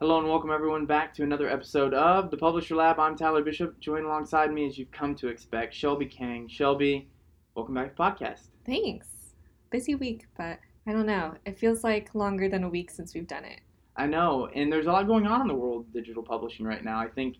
Hello and welcome everyone back to another episode of the Publisher Lab. I'm Tyler Bishop. Join alongside me as you've come to expect, Shelby Kang. Shelby, welcome back to the podcast. Thanks. Busy week, but I don't know. It feels like longer than a week since we've done it. I know, and there's a lot going on in the world of digital publishing right now. I think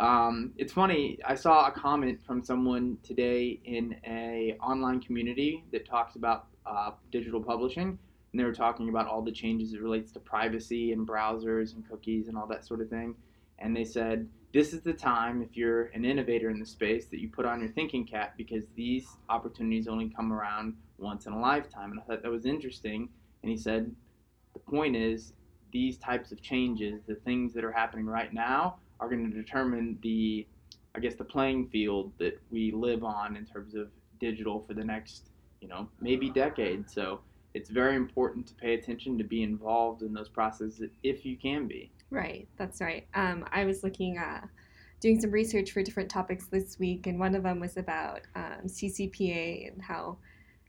um, it's funny. I saw a comment from someone today in a online community that talks about uh, digital publishing, and they were talking about all the changes it relates to privacy and browsers and cookies and all that sort of thing. And they said this is the time if you're an innovator in the space that you put on your thinking cap because these opportunities only come around once in a lifetime. And I thought that was interesting. And he said the point is these types of changes, the things that are happening right now, are going to determine the, I guess, the playing field that we live on in terms of digital for the next, you know, maybe decade. So it's very important to pay attention to be involved in those processes if you can be. Right, that's right. Um, I was looking at doing some research for different topics this week, and one of them was about um, CCPA and how,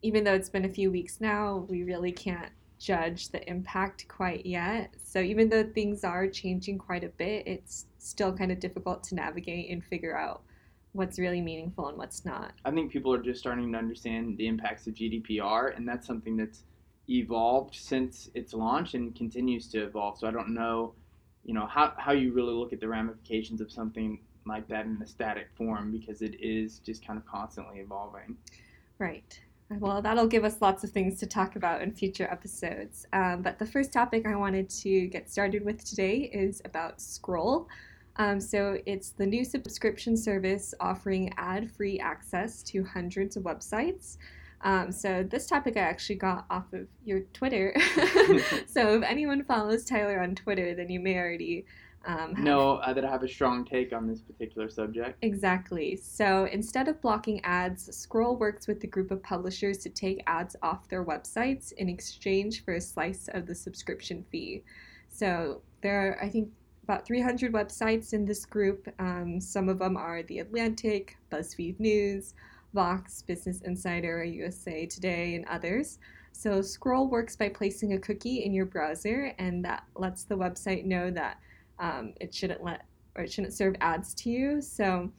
even though it's been a few weeks now, we really can't judge the impact quite yet. So even though things are changing quite a bit, it's still kind of difficult to navigate and figure out what's really meaningful and what's not. I think people are just starting to understand the impacts of GDPR, and that's something that's evolved since its launch and continues to evolve. So I don't know, you know, how, how you really look at the ramifications of something like that in a static form because it is just kind of constantly evolving. Right. Well, that'll give us lots of things to talk about in future episodes. Um, but the first topic I wanted to get started with today is about Scroll. Um, so it's the new subscription service offering ad-free access to hundreds of websites. Um, so this topic I actually got off of your Twitter. so if anyone follows Tyler on Twitter, then you may already um, know uh, that I have a strong take on this particular subject. Exactly. So instead of blocking ads, Scroll works with a group of publishers to take ads off their websites in exchange for a slice of the subscription fee. So there are, I think, about 300 websites in this group. Um, some of them are The Atlantic, BuzzFeed News, Vox, Business Insider, USA Today, and others. So Scroll works by placing a cookie in your browser, and that lets the website know that um, it shouldn't let or it shouldn't serve ads to you. So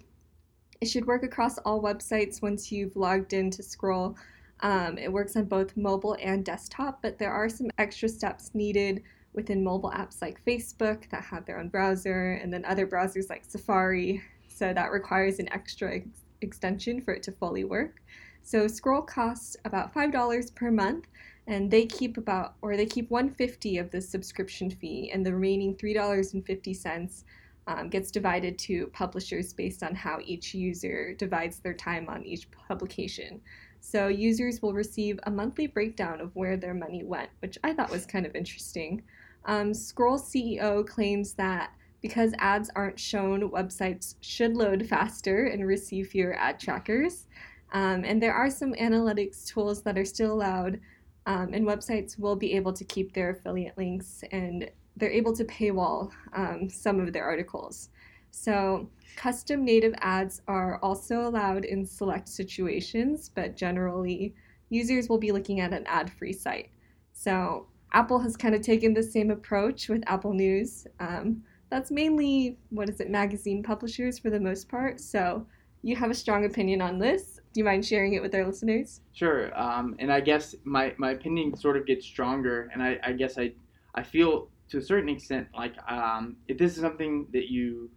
it should work across all websites once you've logged in to Scroll. Um, it works on both mobile and desktop, but there are some extra steps needed within mobile apps like Facebook that have their own browser, and then other browsers like Safari. So that requires an extra ex- extension for it to fully work. So Scroll costs about $5 per month, and they keep about or they keep 150 of the subscription fee and the remaining $3.50 um, gets divided to publishers based on how each user divides their time on each publication so users will receive a monthly breakdown of where their money went which i thought was kind of interesting um, scroll ceo claims that because ads aren't shown websites should load faster and receive fewer ad trackers um, and there are some analytics tools that are still allowed um, and websites will be able to keep their affiliate links and they're able to paywall um, some of their articles. So, custom native ads are also allowed in select situations, but generally, users will be looking at an ad free site. So, Apple has kind of taken the same approach with Apple News. Um, that's mainly, what is it, magazine publishers for the most part. So, you have a strong opinion on this. Do you mind sharing it with our listeners? Sure. Um, and I guess my, my opinion sort of gets stronger, and I, I guess I I feel to a certain extent like um, if this is something that you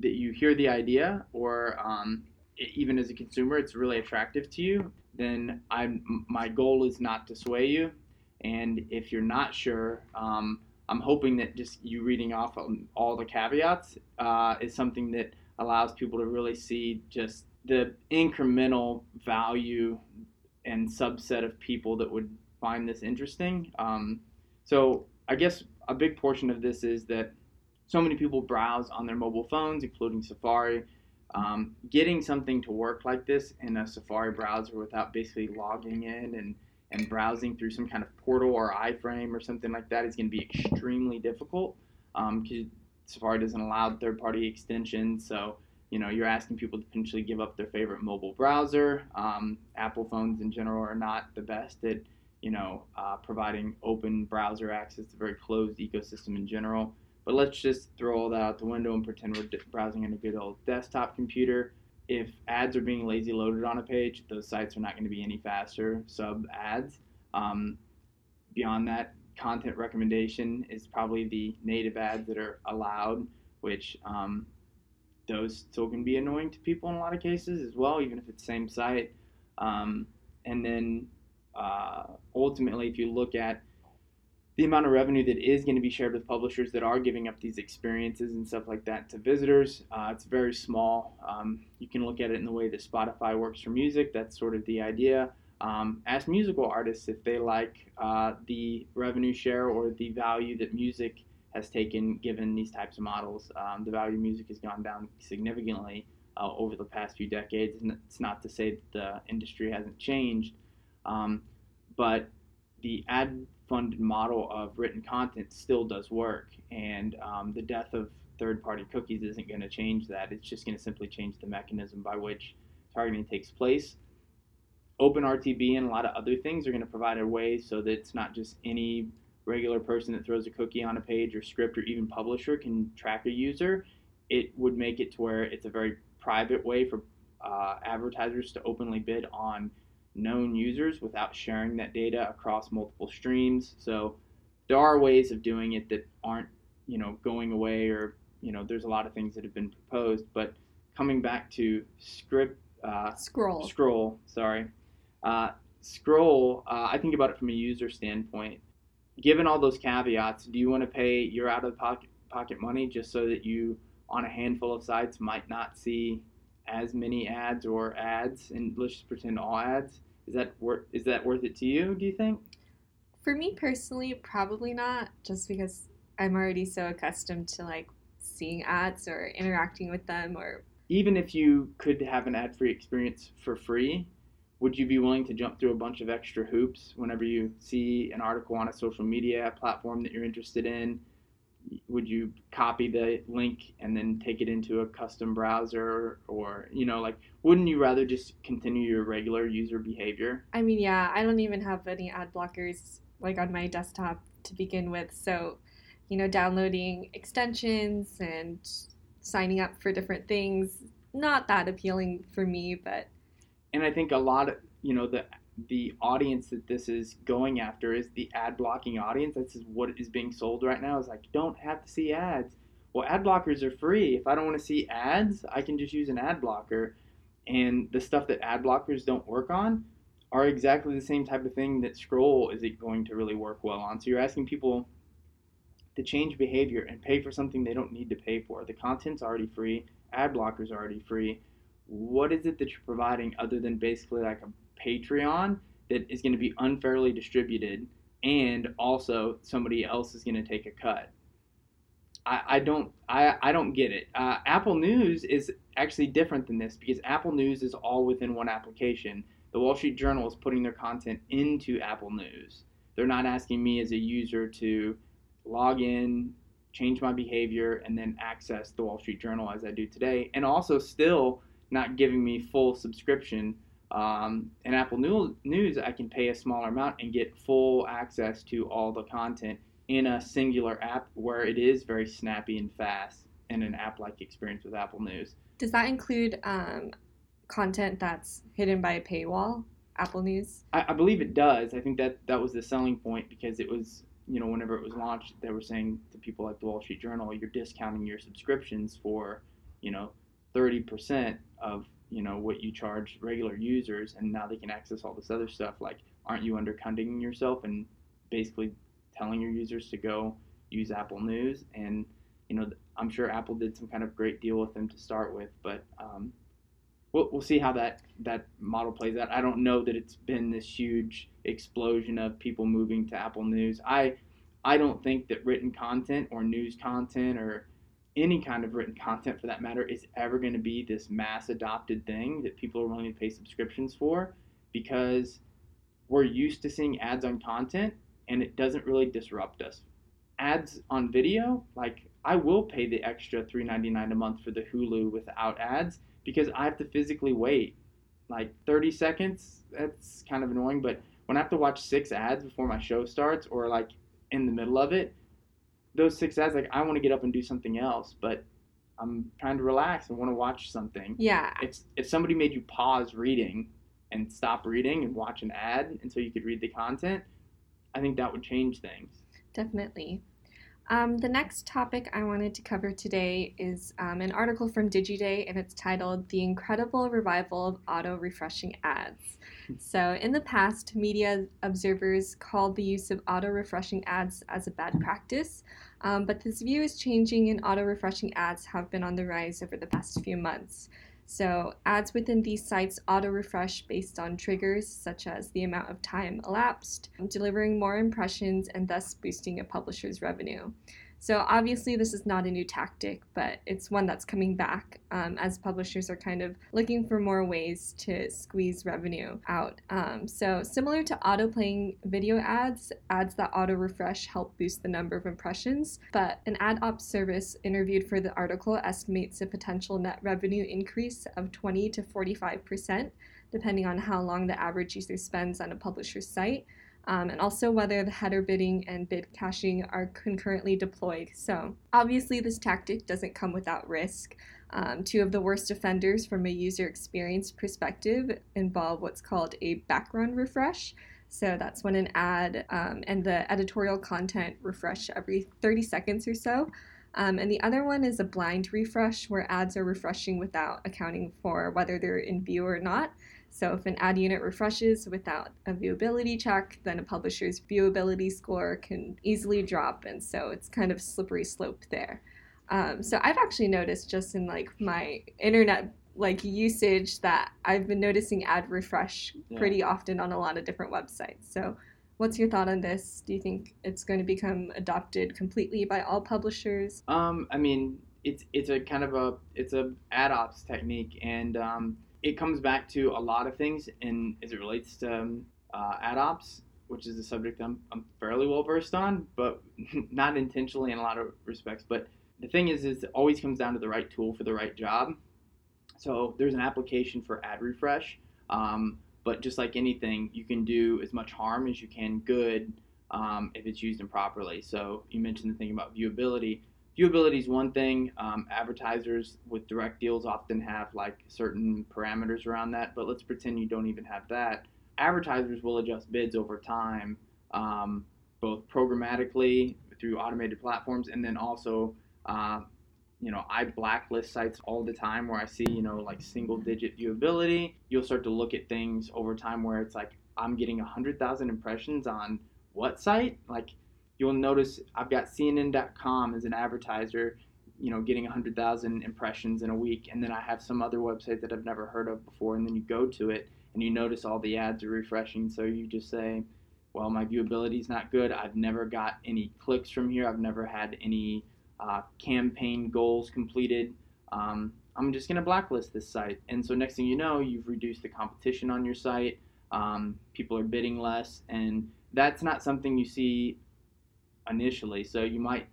that you hear the idea, or um, even as a consumer, it's really attractive to you, then I'm my goal is not to sway you. And if you're not sure, um, I'm hoping that just you reading off all the caveats uh, is something that allows people to really see just the incremental value and subset of people that would find this interesting. Um, so I guess a big portion of this is that so many people browse on their mobile phones, including Safari. Um, getting something to work like this in a Safari browser without basically logging in and, and browsing through some kind of portal or iframe or something like that is going to be extremely difficult because um, Safari doesn't allow third-party extensions. So you know, you're asking people to potentially give up their favorite mobile browser. Um, Apple phones in general are not the best at, you know, uh, providing open browser access. A very closed ecosystem in general. But let's just throw all that out the window and pretend we're browsing on a good old desktop computer. If ads are being lazy loaded on a page, those sites are not going to be any faster. Sub ads. Um, beyond that, content recommendation is probably the native ads that are allowed, which um, those still can be annoying to people in a lot of cases as well, even if it's same site. Um, and then uh, ultimately, if you look at the amount of revenue that is going to be shared with publishers that are giving up these experiences and stuff like that to visitors, uh, it's very small. Um, you can look at it in the way that Spotify works for music. That's sort of the idea. Um, ask musical artists if they like uh, the revenue share or the value that music has taken given these types of models. Um, the value of music has gone down significantly uh, over the past few decades. And it's not to say that the industry hasn't changed, um, but the ad funded model of written content still does work. And um, the death of third party cookies isn't going to change that. It's just going to simply change the mechanism by which targeting takes place. OpenRTB and a lot of other things are going to provide a way so that it's not just any regular person that throws a cookie on a page or script or even publisher can track a user. It would make it to where it's a very private way for uh, advertisers to openly bid on known users without sharing that data across multiple streams. So there are ways of doing it that aren't, you know, going away or, you know, there's a lot of things that have been proposed. But coming back to script, uh, scroll, scroll, sorry, uh, scroll. Uh, I think about it from a user standpoint. Given all those caveats, do you want to pay your out of pocket pocket money just so that you on a handful of sites might not see as many ads or ads and let's just pretend all ads is that worth is that worth it to you do you think? For me personally probably not just because i'm already so accustomed to like seeing ads or interacting with them or even if you could have an ad free experience for free would you be willing to jump through a bunch of extra hoops whenever you see an article on a social media platform that you're interested in would you copy the link and then take it into a custom browser or you know like wouldn't you rather just continue your regular user behavior? I mean yeah i don't even have any ad blockers like on my desktop to begin with. So you know downloading extensions and signing up for different things not that appealing for me but and i think a lot of you know the the audience that this is going after is the ad blocking audience. That's what is being sold right now. Is like you don't have to see ads. Well, ad blockers are free. If I don't want to see ads, I can just use an ad blocker. And the stuff that ad blockers don't work on are exactly the same type of thing that scroll is going to really work well on. So you're asking people to change behavior and pay for something they don't need to pay for. The content's already free, ad blockers are already free. What is it that you're providing other than basically like a Patreon that is going to be unfairly distributed, and also somebody else is going to take a cut. I, I don't I, I don't get it. Uh, Apple News is actually different than this because Apple News is all within one application. The Wall Street Journal is putting their content into Apple News. They're not asking me as a user to log in, change my behavior, and then access the Wall Street Journal as I do today, and also still not giving me full subscription um, in Apple News, I can pay a smaller amount and get full access to all the content in a singular app where it is very snappy and fast in an app like experience with Apple News. Does that include um, content that's hidden by a paywall? Apple News? I, I, believe it does. I think that that was the selling point because it was, you know, whenever it was launched, they were saying to people like the Wall Street Journal, you're discounting your subscriptions for, you know, 30% of you know what you charge regular users and now they can access all this other stuff like aren't you undercutting yourself and basically telling your users to go use apple news? And you know i'm sure apple did some kind of great deal with them to start with but um, we'll, we'll see how that that model plays out. I don't know that it's been this huge explosion of people moving to apple news. I i don't think that written content or news content or any kind of written content for that matter is ever going to be this mass adopted thing that people are willing to pay subscriptions for because we're used to seeing ads on content and it doesn't really disrupt us. Ads on video, like I will pay the extra $3.99 a month for the Hulu without ads because I have to physically wait like 30 seconds. That's kind of annoying, but when I have to watch six ads before my show starts or like in the middle of it, those six ads, like I want to get up and do something else, but I'm trying to relax and want to watch something. Yeah. It's if somebody made you pause reading and stop reading and watch an ad until you could read the content, I think that would change things. Definitely. Um, the next topic I wanted to cover today is um, an article from Digiday, and it's titled The Incredible Revival of Auto Refreshing Ads. so, in the past, media observers called the use of auto refreshing ads as a bad practice, um, but this view is changing, and auto refreshing ads have been on the rise over the past few months. So, ads within these sites auto refresh based on triggers such as the amount of time elapsed, delivering more impressions, and thus boosting a publisher's revenue. So, obviously, this is not a new tactic, but it's one that's coming back um, as publishers are kind of looking for more ways to squeeze revenue out. Um, so, similar to auto playing video ads, ads that auto refresh help boost the number of impressions. But an ad ops service interviewed for the article estimates a potential net revenue increase of 20 to 45%, depending on how long the average user spends on a publisher's site um, and also whether the header bidding and bid caching are concurrently deployed. So, obviously, this tactic doesn't come without risk. Um, two of the worst offenders from a user experience perspective involve what's called a background refresh. So, that's when an ad um, and the editorial content refresh every 30 seconds or so. Um, and the other one is a blind refresh, where ads are refreshing without accounting for whether they're in view or not. So if an ad unit refreshes without a viewability check, then a publisher's viewability score can easily drop, and so it's kind of slippery slope there. Um, so I've actually noticed just in like my internet like usage that I've been noticing ad refresh yeah. pretty often on a lot of different websites. So what's your thought on this? Do you think it's going to become adopted completely by all publishers? Um, I mean, it's it's a kind of a it's a ad ops technique and um, it comes back to a lot of things and as it relates to um, uh, ad ops, which is a subject I'm, I'm fairly well versed on, but not intentionally in a lot of respects. But the thing is, is it always comes down to the right tool for the right job. So there's an application for ad refresh, um, but just like anything, you can do as much harm as you can good um, if it's used improperly. So you mentioned the thing about viewability viewability is one thing. Um, advertisers with direct deals often have like certain parameters around that, but let's pretend you don't even have that. Advertisers will adjust bids over time, um, both programmatically through automated platforms, and then also, uh, you know, I blacklist sites all the time where I see, you know, like single digit viewability. You'll start to look at things over time where it's like I'm getting 100,000 impressions on what site? Like you'll notice I've got CNN.com as an advertiser, you know, getting 100,000 impressions in a week, and then I have some other website that I've never heard of before, and then you go to it and you notice all the ads are refreshing, so you just say, well, my viewability is not good. I've never got any clicks from here. I've never had any uh, campaign goals completed. Um, I'm just going to blacklist this site. And so next thing you know, you've reduced the competition on your site. Um, people are bidding less, and that's not something you see initially. So you might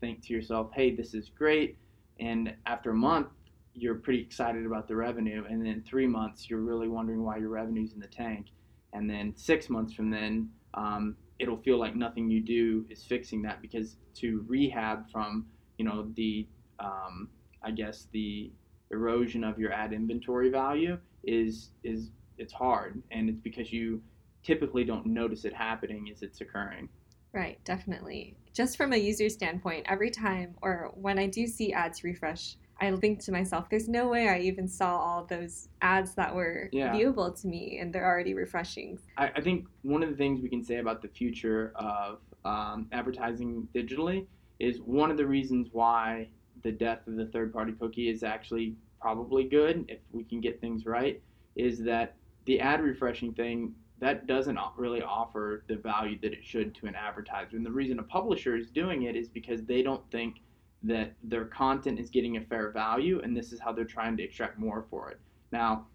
think to yourself, hey, this is great. And after a month, you're pretty excited about the revenue. And then three months, you're really wondering why your revenue's in the tank. And then six months from then, um, it'll feel like nothing you do is fixing that because to rehab from, you know, the, um, I guess, the erosion of your ad inventory value is, is, it's hard. And it's because you typically don't notice it happening as it's occurring. Right, definitely. Just from a user standpoint, every time or when I do see ads refresh, I think to myself, there's no way I even saw all those ads that were yeah. viewable to me and they're already refreshing. I, I, think one of the things we can say about the future of um, advertising digitally is one of the reasons why the death of the third party cookie is actually probably good if we can get things right is that the ad refreshing thing that doesn't really offer the value that it should to an advertiser. And the reason a publisher is doing it is because they don't think that their content is getting a fair value, and this is how they're trying to extract more for it. Now,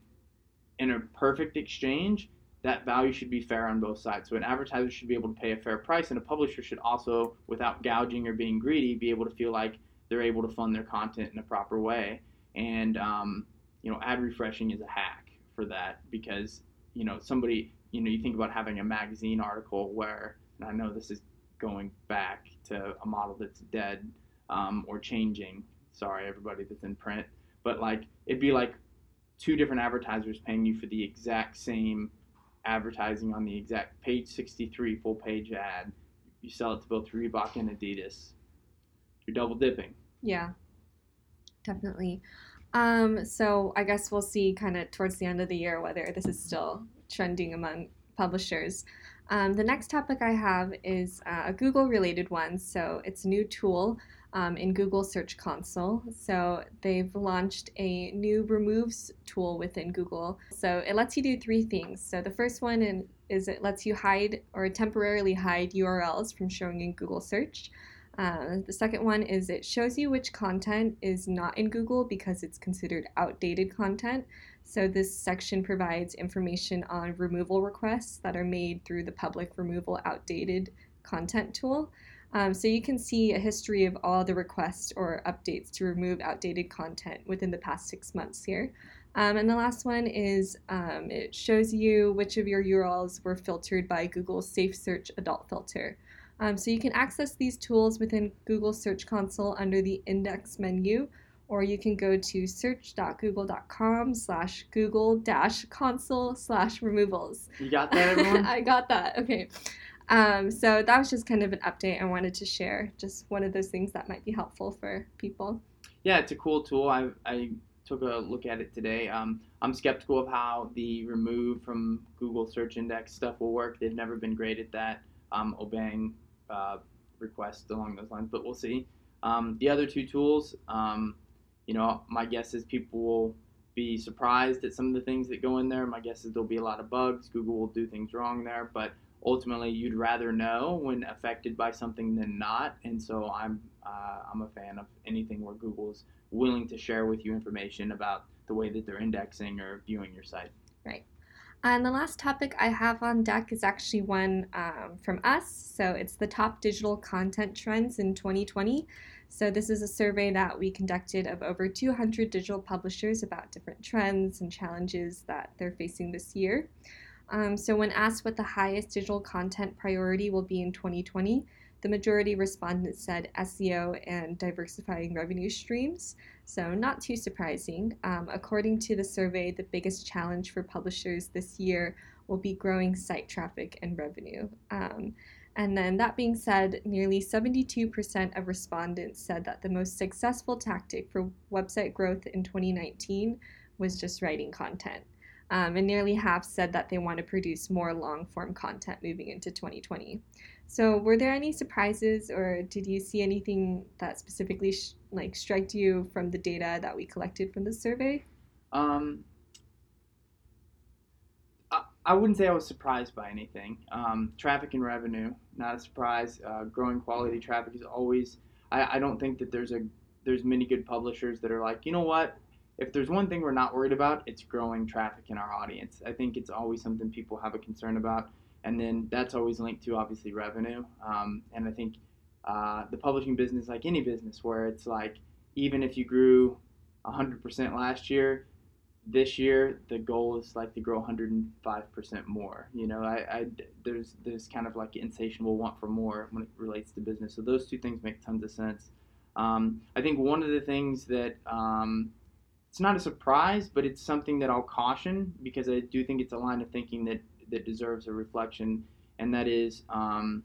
in a perfect exchange, that value should be fair on both sides. So an advertiser should be able to pay a fair price, and a publisher should also, without gouging or being greedy, be able to feel like they're able to fund their content in a proper way. And um, you know, ad refreshing is a hack for that because you know somebody you know, you think about having a magazine article where, and I know this is going back to a model that's dead um, or changing. Sorry, everybody that's in print, but like it'd be like two different advertisers paying you for the exact same advertising on the exact page 63 full page ad. You sell it to both Reebok and Adidas. You're double dipping. Yeah, definitely. Um, so I guess we'll see kind of towards the end of the year whether this is still trending among publishers. Um, the next topic I have is uh, a Google related one. So it's a new tool um, in Google Search Console. So they've launched a new removes tool within Google. So it lets you do three things. So the first one is it lets you hide or temporarily hide URLs from showing in Google search. Uh, the second one is it shows you which content is not in Google because it's considered outdated content. So this section provides information on removal requests that are made through the public removal outdated content tool. Um, so you can see a history of all the requests or updates to remove outdated content within the past six months here. Um, and the last one is um, it shows you which of your URLs were filtered by Google's Safe Search Adult Filter. Um, so you can access these tools within Google Search Console under the index menu, or you can go to search.google.com slash google dash console slash removals. You got that, everyone? I got that. Okay. Um, so that was just kind of an update I wanted to share. Just one of those things that might be helpful for people. Yeah, it's a cool tool. I, I took a look at it today. Um, I'm skeptical of how the remove from Google search index stuff will work. They've never been great at that, um, obeying uh, requests along those lines, but we'll see. Um, the other two tools, um, you know, my guess is people will be surprised at some of the things that go in there. My guess is there'll be a lot of bugs. Google will do things wrong there, but ultimately you'd rather know when affected by something than not. And so I'm uh, I'm a fan of anything where Google's willing to share with you information about the way that they're indexing or viewing your site. Right. And the last topic I have on deck is actually one um, from us. So it's the top digital content trends in 2020. So this is a survey that we conducted of over 200 digital publishers about different trends and challenges that they're facing this year. Um, so, when asked what the highest digital content priority will be in 2020, the majority respondents said SEO and diversifying revenue streams. So, not too surprising. Um, according to the survey, the biggest challenge for publishers this year will be growing site traffic and revenue. Um, and then, that being said, nearly 72% of respondents said that the most successful tactic for website growth in 2019 was just writing content. Um, and nearly half said that they want to produce more long form content moving into 2020. So, were there any surprises, or did you see anything that specifically sh- like struck you from the data that we collected from the survey? Um, I, I wouldn't say I was surprised by anything. Um, traffic and revenue, not a surprise. Uh, growing quality traffic is always. I, I don't think that there's a there's many good publishers that are like, you know what, if there's one thing we're not worried about, it's growing traffic in our audience. I think it's always something people have a concern about, and then that's always linked to obviously revenue. Um, and I think uh, the publishing business, like any business, where it's like even if you grew 100% last year, this year the goal is like to grow 105% more. You know, I, I there's there's kind of like insatiable want for more when it relates to business. So those two things make tons of sense. Um, I think one of the things that um, it's not a surprise, but it's something that I'll caution because I do think it's a line of thinking that that deserves a reflection, and that is um,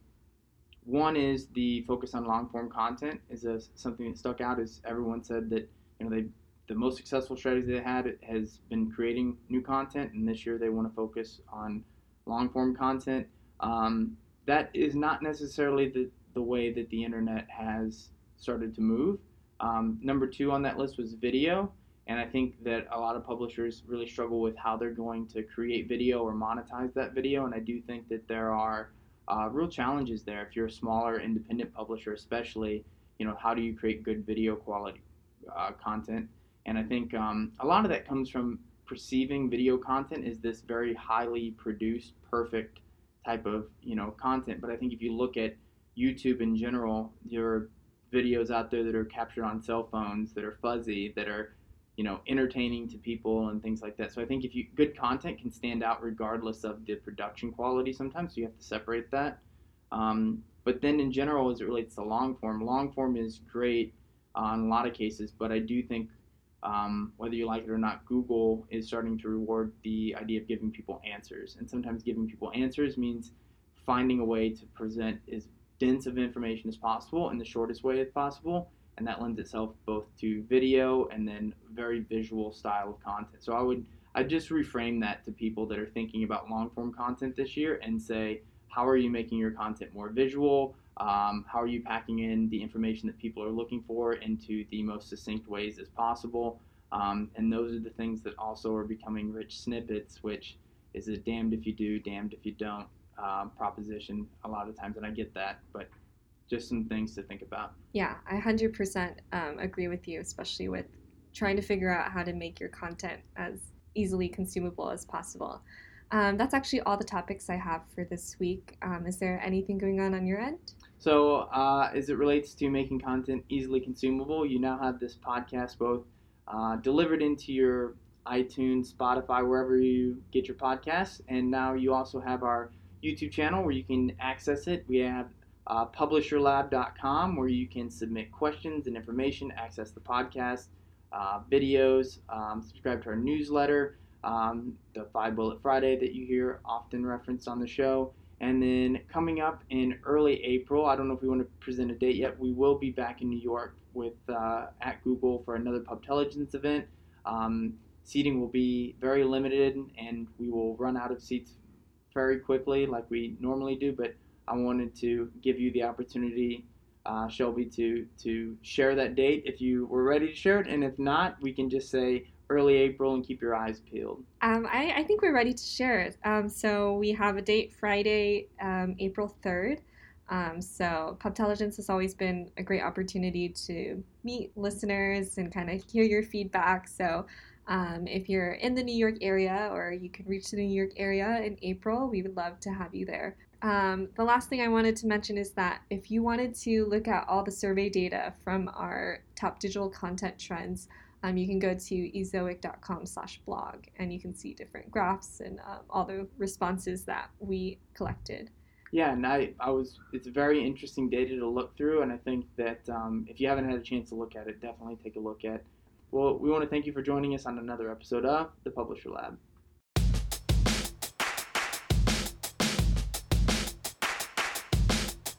one is the focus on long form content is a, something that stuck out. As everyone said that you know they the most successful strategy they had has been creating new content, and this year they want to focus on long form content. Um, that is not necessarily the the way that the internet has started to move. Um, number two on that list was video. And I think that a lot of publishers really struggle with how they're going to create video or monetize that video. And I do think that there are uh, real challenges there. If you're a smaller independent publisher, especially, you know, how do you create good video quality uh, content? And I think um, a lot of that comes from perceiving video content is this very highly produced, perfect type of you know content. But I think if you look at YouTube in general, there are videos out there that are captured on cell phones that are fuzzy, that are you know entertaining to people and things like that so i think if you good content can stand out regardless of the production quality sometimes so you have to separate that um, But then in general, as it relates to long form, long form is great uh, in a lot of cases, but I do think um, whether you like it or not, Google is starting to reward the idea of giving people answers. And sometimes giving people answers means finding a way to present as dense of information as possible in the shortest way as possible. And that lends itself both to video and then very visual style of content. So I would I just reframe that to people that are thinking about long form content this year and say, how are you making your content more visual? Um, how are you packing in the information that people are looking for into the most succinct ways as possible? Um, and those are the things that also are becoming rich snippets, which is a damned if you do, damned if you don't um, proposition a lot of times. And I get that, but just some things to think about. Yeah, I 100% um, agree with you, especially with trying to figure out how to make your content as easily consumable as possible. Um, that's actually all the topics I have for this week. Um, is there anything going on on your end? So, uh, as it relates to making content easily consumable, you now have this podcast both uh, delivered into your iTunes, Spotify, wherever you get your podcasts, and now you also have our YouTube channel where you can access it. We have uh, publisherlab.com where you can submit questions and information, access the podcast, uh, videos, um, subscribe to our newsletter, um, the Five Bullet Friday that you hear often referenced on the show. And then coming up in early April, I don't know if we want to present a date yet, we will be back in New York with uh, at Google for another Pubtelligence event. Um, seating will be very limited and we will run out of seats very quickly like we normally do, but I wanted to give you the opportunity uh, Shelby to to share that date if you were ready to share it, and if not, we can just say early April and keep your eyes peeled. Um, I, I, think we're ready to share it. Um, so we have a date Friday, um, April third. Um, so Pubtelligence has always been a great opportunity to meet listeners and kind of hear your feedback. So um, if you're in the New York area or you can reach the New York area in April, we would love to have you there. Um, the last thing I wanted to mention is that if you wanted to look at all the survey data from our top digital content trends, um, you can go to ezoic.com slash blog and you can see different graphs and um, all the responses that we collected. Yeah, and I, I was, it's very interesting data to look through, and I think that um, if you haven't had a chance to look at it, definitely take a look at. Well, we want to thank you for joining us on another episode of The Publisher Lab.